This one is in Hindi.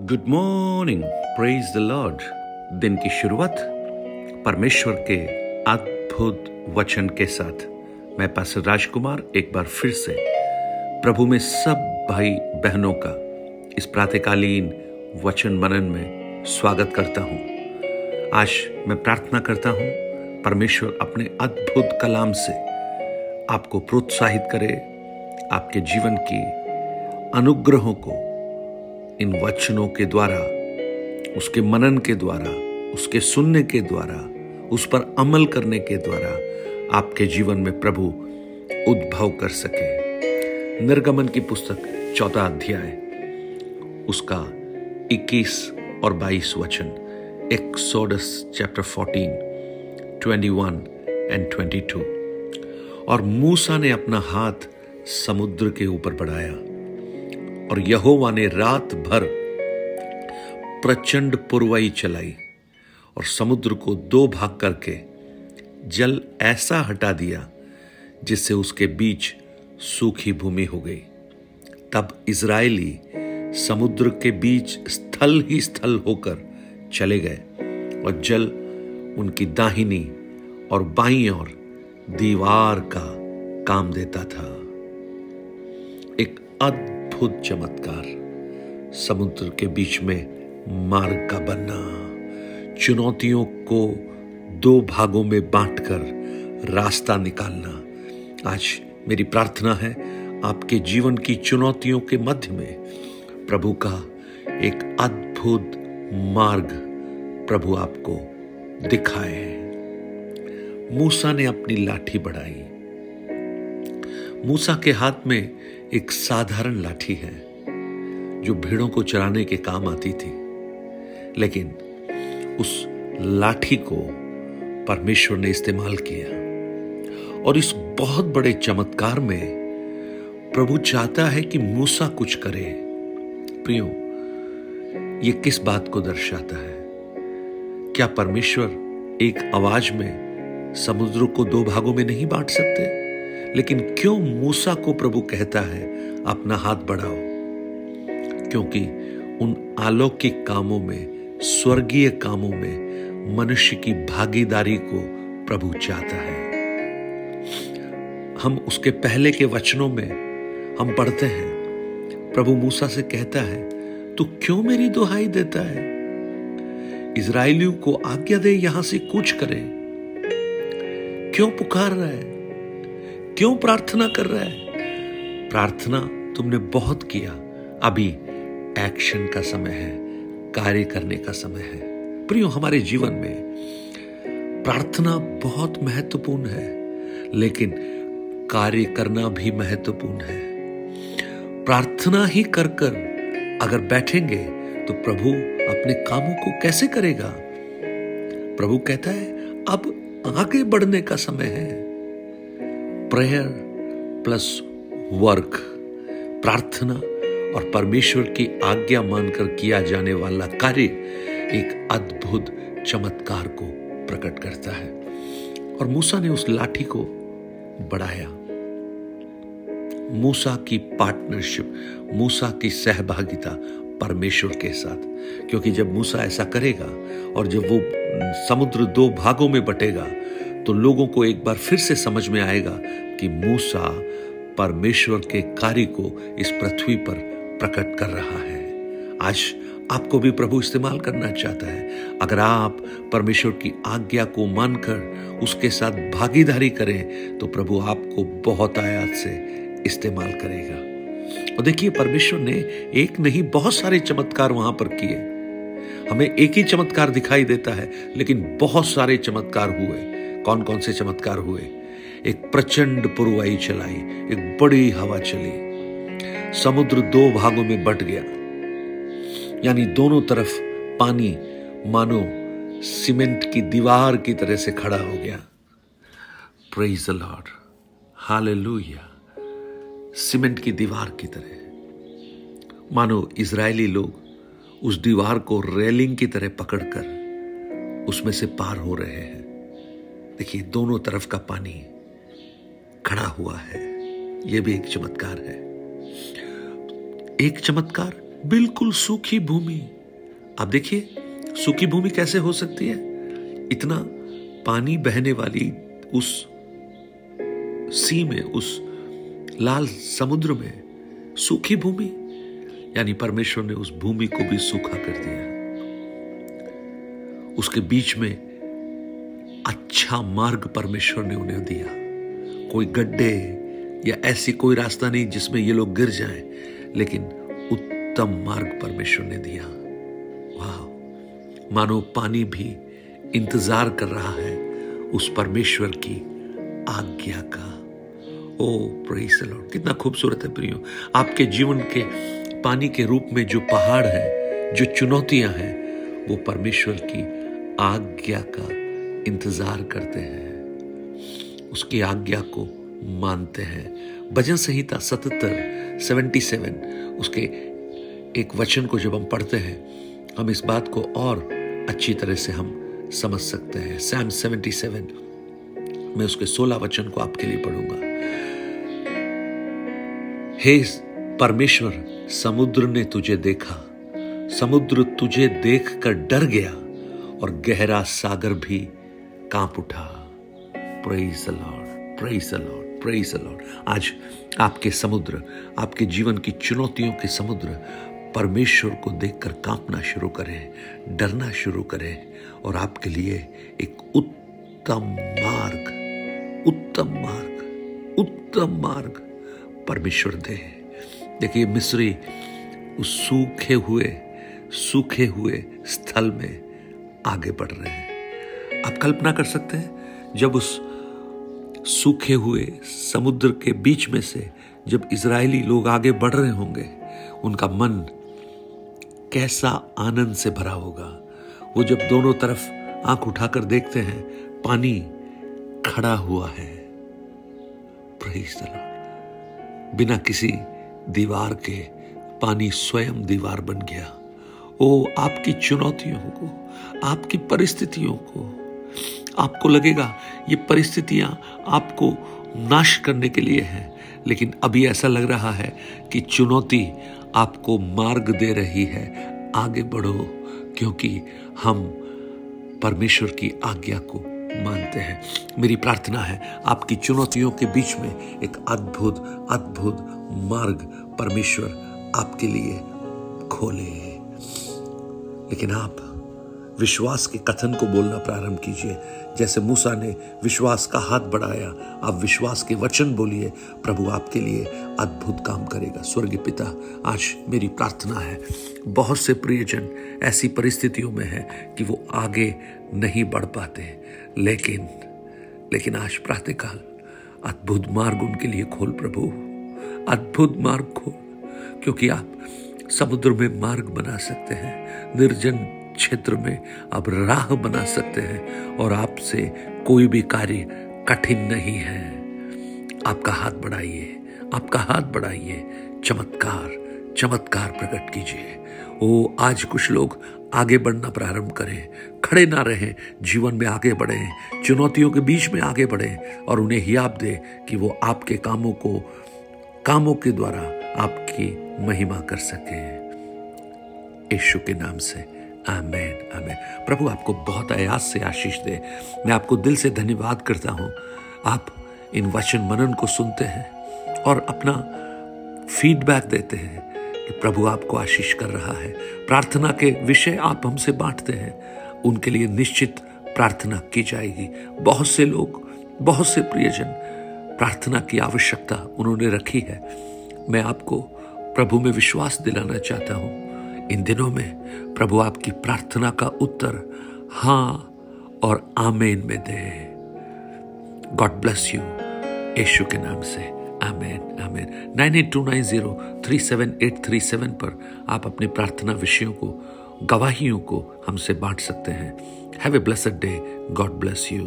Good morning praise the lord दिन की शुरुआत परमेश्वर के अद्भुत वचन के साथ। मैं पास राजकुमार एक बार फिर से प्रभु में सब भाई बहनों का इस प्रातकालीन वचन मनन में स्वागत करता हूँ। आज मैं प्रार्थना करता हूँ, परमेश्वर अपने अद्भुत कलाम से आपको प्रोत्साहित करे, आपके जीवन की अनुग्रहों को इन वचनों के द्वारा, उसके मनन के द्वारा, उसके सुनने के द्वारा, उस पर अमल करने के द्वारा आपके जीवन में प्रभु उद्भव कर सके। निर्गमन की पुस्तक, चौथा अध्याय, उसका 21 और 22 वचन, एक्सोडस चैप्टर 14 21 एंड 22 और मूसा ने अपना हाथ समुद्र के ऊपर बढ़ाया। और यहोवा ने रात भर प्रचंड पुरवाई चलाई और समुद्र को दो भाग करके जल ऐसा हटा दिया जिससे उसके बीच सूखी भूमि हो गई। तब इज़राइली समुद्र के बीच स्थल ही स्थल होकर चले गए और जल उनकी दाहिनी और बाई और दीवार का काम देता था। एक अद्भुत अद्भुत चमत्कार। समुद्र के बीच में मार्ग का बनना, चुनौतियों को दो भागों में बांटकर रास्ता निकालना। आज मेरी प्रार्थना है आपके जीवन की चुनौतियों के मध्य में प्रभु का एक अद्भुत मार्ग प्रभु आपको दिखाए। मूसा ने अपनी लाठी बढ़ाई। मूसा के हाथ में एक साधारण लाठी है, जो भेड़ों को चराने के काम आती थी। लेकिन उस लाठी को परमेश्वर ने इस्तेमाल किया। और इस बहुत बड़े चमत्कार में प्रभु चाहता है कि मूसा कुछ करे। प्रियो, ये किस बात को दर्शाता है? क्या परमेश्वर एक आवाज़ में समुद्र को दो भागों में नहीं बांट सकते? लेकिन क्यों मूसा को प्रभु कहता है, अपना हाथ बढ़ाओ? क्योंकि उन अलौकिक कामों में, स्वर्गीय कामों में, मनुष्य की भागीदारी को प्रभु चाहता है। हम उसके पहले के वचनों में, हम पढ़ते हैं। प्रभु मूसा से कहता है, तू तो क्यों मेरी दुहाई देता है? इसराइलियों को आज्ञा दे, यहाँ से कुछ करे। क्यों पुकार रहा है? क्यों प्रार्थना कर रहा है? प्रार्थना तुमने बहुत किया। अभी एक्शन का समय है, कार्य करने का समय है। प्रियो, हमारे जीवन में प्रार्थना बहुत महत्वपूर्ण है, लेकिन कार्य करना भी महत्वपूर्ण है। प्रार्थना ही कर कर अगर बैठेंगे तो प्रभु अपने कामों को कैसे करेगा? प्रभु कहता है, अब आगे बढ़ने का समय है। प्रेयर प्लस वर्क प्रार्थना और परमेश्वर की आज्ञा मानकर किया जाने वाला कार्य एक अद्भुत, चमत्कार को प्रकट करता है। और मूसा ने उस लाठी को बढ़ाया। मूसा की पार्टनरशिप मूसा की सहभागिता परमेश्वर के साथ। क्योंकि जब मूसा ऐसा करेगा और जब वो समुद्र दो भागों में बटेगा तो लोगों को एक बार फिर से समझ में आएगा कि मूसा परमेश्वर के कार्य को इस पृथ्वी पर प्रकट कर रहा है। आज आपको भी प्रभु इस्तेमाल करना चाहता है। अगर आप परमेश्वर की आज्ञा को मानकर उसके साथ भागीदारी करें तो प्रभु आपको बहुत आयात से इस्तेमाल करेगा। और देखिए, परमेश्वर ने एक नहीं बहुत सारे चमत्कार वहाँ पर किए। हमें एक ही चमत्कार दिखाई देता है, लेकिन बहुत सारे चमत्कार हुए। कौन कौन से चमत्कार हुए। एक प्रचंड पुरवाई चलाई, एक बड़ी हवा चली। समुद्र दो भागों में बट गया। यानी दोनों तरफ़ पानी, मानो सीमेंट की दीवार की तरह से खड़ा हो गया। प्रेज लॉर्ड सीमेंट की दीवार की तरह। मानो इज़राइली लोग उस दीवार को रेलिंग की तरह पकड़कर उसमें से पार हो रहे हैं। देखिए, दोनों तरफ़ का पानी खड़ा हुआ है। यह भी एक चमत्कार है। एक चमत्कार, बिल्कुल सूखी भूमि। आप देखिए, सूखी भूमि कैसे हो सकती है? इतना पानी बहने वाली उस सी में, उस लाल समुद्र में सूखी भूमि, यानी परमेश्वर ने उस भूमि को भी सूखा कर दिया। उसके बीच में अच्छा मार्ग परमेश्वर ने उन्हें दिया। कोई गड्ढे या ऐसी कोई रास्ता नहीं जिसमें ये लोग गिर जाएँ, लेकिन उत्तम मार्ग परमेश्वर ने दिया। वाह मानो पानी भी इंतज़ार कर रहा है उस परमेश्वर की आज्ञा का। ओ प्रेज लॉर्ड कितना खूबसूरत है प्रियो। आपके जीवन के पानी के रूप में जो पहाड़ है जो चुनौतियाँ हैं वो परमेश्वर की आज्ञा का इंतज़ार करते हैं। उसकी आज्ञा को मानते हैं। भजन संहिता सतहत्तर सेवेंटी सेवन उसके एक वचन को जब हम पढ़ते हैं, हम इस बात को और अच्छी तरह से हम समझ सकते हैं। सैम सेवेंटी सेवन मैं उसके सोलह वचन को आपके लिए पढ़ूँगा। हे परमेश्वर, समुद्र ने तुझे देखा। समुद्र तुझे देखकर डर गया और गहरा सागर भी काँप उठा। Praise the lord praise the lord praise lord आज आपके समुद्र, आपके जीवन की चुनौतियों के समुद्र परमेश्वर को देखकर कांपना शुरू करें, डरना शुरू करें और आपके लिए एक उत्तम मार्ग उत्तम मार्ग उत्तम मार्ग परमेश्वर दे। देखिए, मिस्री, उस सूखे हुए सूखे हुए स्थल में आगे बढ़ रहे हैं। आप कल्पना कर सकते हैं, जब उस सूखे हुए समुद्र के बीच में से जब इज़राइली लोग आगे बढ़ रहे होंगे, उनका मन कैसा आनंद से भरा होगा। वो जब दोनों तरफ़ आँख उठाकर देखते हैं, पानी खड़ा हुआ है। बिना किसी दीवार के पानी स्वयं दीवार बन गया। ओ, आपकी चुनौतियों को, आपकी परिस्थितियों को आपको लगेगा ये परिस्थितियाँ आपको नाश करने के लिए हैं, लेकिन अभी ऐसा लग रहा है कि चुनौती आपको मार्ग दे रही है। आगे बढ़ो, क्योंकि हम परमेश्वर की आज्ञा को मानते हैं। मेरी प्रार्थना है, आपकी चुनौतियों के बीच में एक अद्भुत अद्भुत मार्ग परमेश्वर आपके लिए खोले। लेकिन आप विश्वास के कथन को बोलना प्रारंभ कीजिए। जैसे मूसा ने विश्वास का हाथ बढ़ाया, आप विश्वास के वचन बोलिए, प्रभु आपके लिए अद्भुत काम करेगा। स्वर्गीय पिता, आज मेरी प्रार्थना है, बहुत से प्रियजन ऐसी परिस्थितियों में है कि वो आगे नहीं बढ़ पाते। लेकिन लेकिन आज प्रातःकाल, अद्भुत मार्ग उनके लिए खोल प्रभु। अद्भुत मार्ग खोल, क्योंकि आप समुद्र में मार्ग बना सकते हैं, निर्जन क्षेत्र में आप राह बना सकते हैं और आपसे कोई भी कार्य कठिन नहीं है। आपका हाथ बढ़ाइए, आपका हाथ बढ़ाइए। चमत्कार चमत्कार प्रकट कीजिए। ओ, आज कुछ लोग आगे बढ़ना प्रारंभ करें, खड़े ना रहें, जीवन में आगे बढ़ें, चुनौतियों के बीच में आगे बढ़ें और उन्हें हियाब दे कि वो आपके कामों को, कामों के द्वारा आपकी महिमा कर सके। यीशु के नाम से आमेन आमेन। प्रभु आपको बहुत आयास से आशीष दे। मैं आपको दिल से धन्यवाद करता हूँ। आप इन वचन मनन को सुनते हैं और अपना फीडबैक देते हैं कि प्रभु आपको आशीष कर रहा है। प्रार्थना के विषय आप हमसे बांटते हैं। उनके लिए निश्चित प्रार्थना की जाएगी। बहुत से लोग, बहुत से प्रियजन, प्रार्थना की आवश्यकता उन्होंने रखी है। मैं आपको प्रभु में विश्वास दिलाना चाहता हूँ। इन दिनों में प्रभु आपकी प्रार्थना का उत्तर हाँ और आमेन में दे। गॉड ब्लेस यू यशु के नाम से। Amen amen. Nine eight two nine zero three seven eight three seven पर आप अपने प्रार्थना विषयों को, गवाहियों को हमसे बांट सकते हैं। Have a blessed day God bless you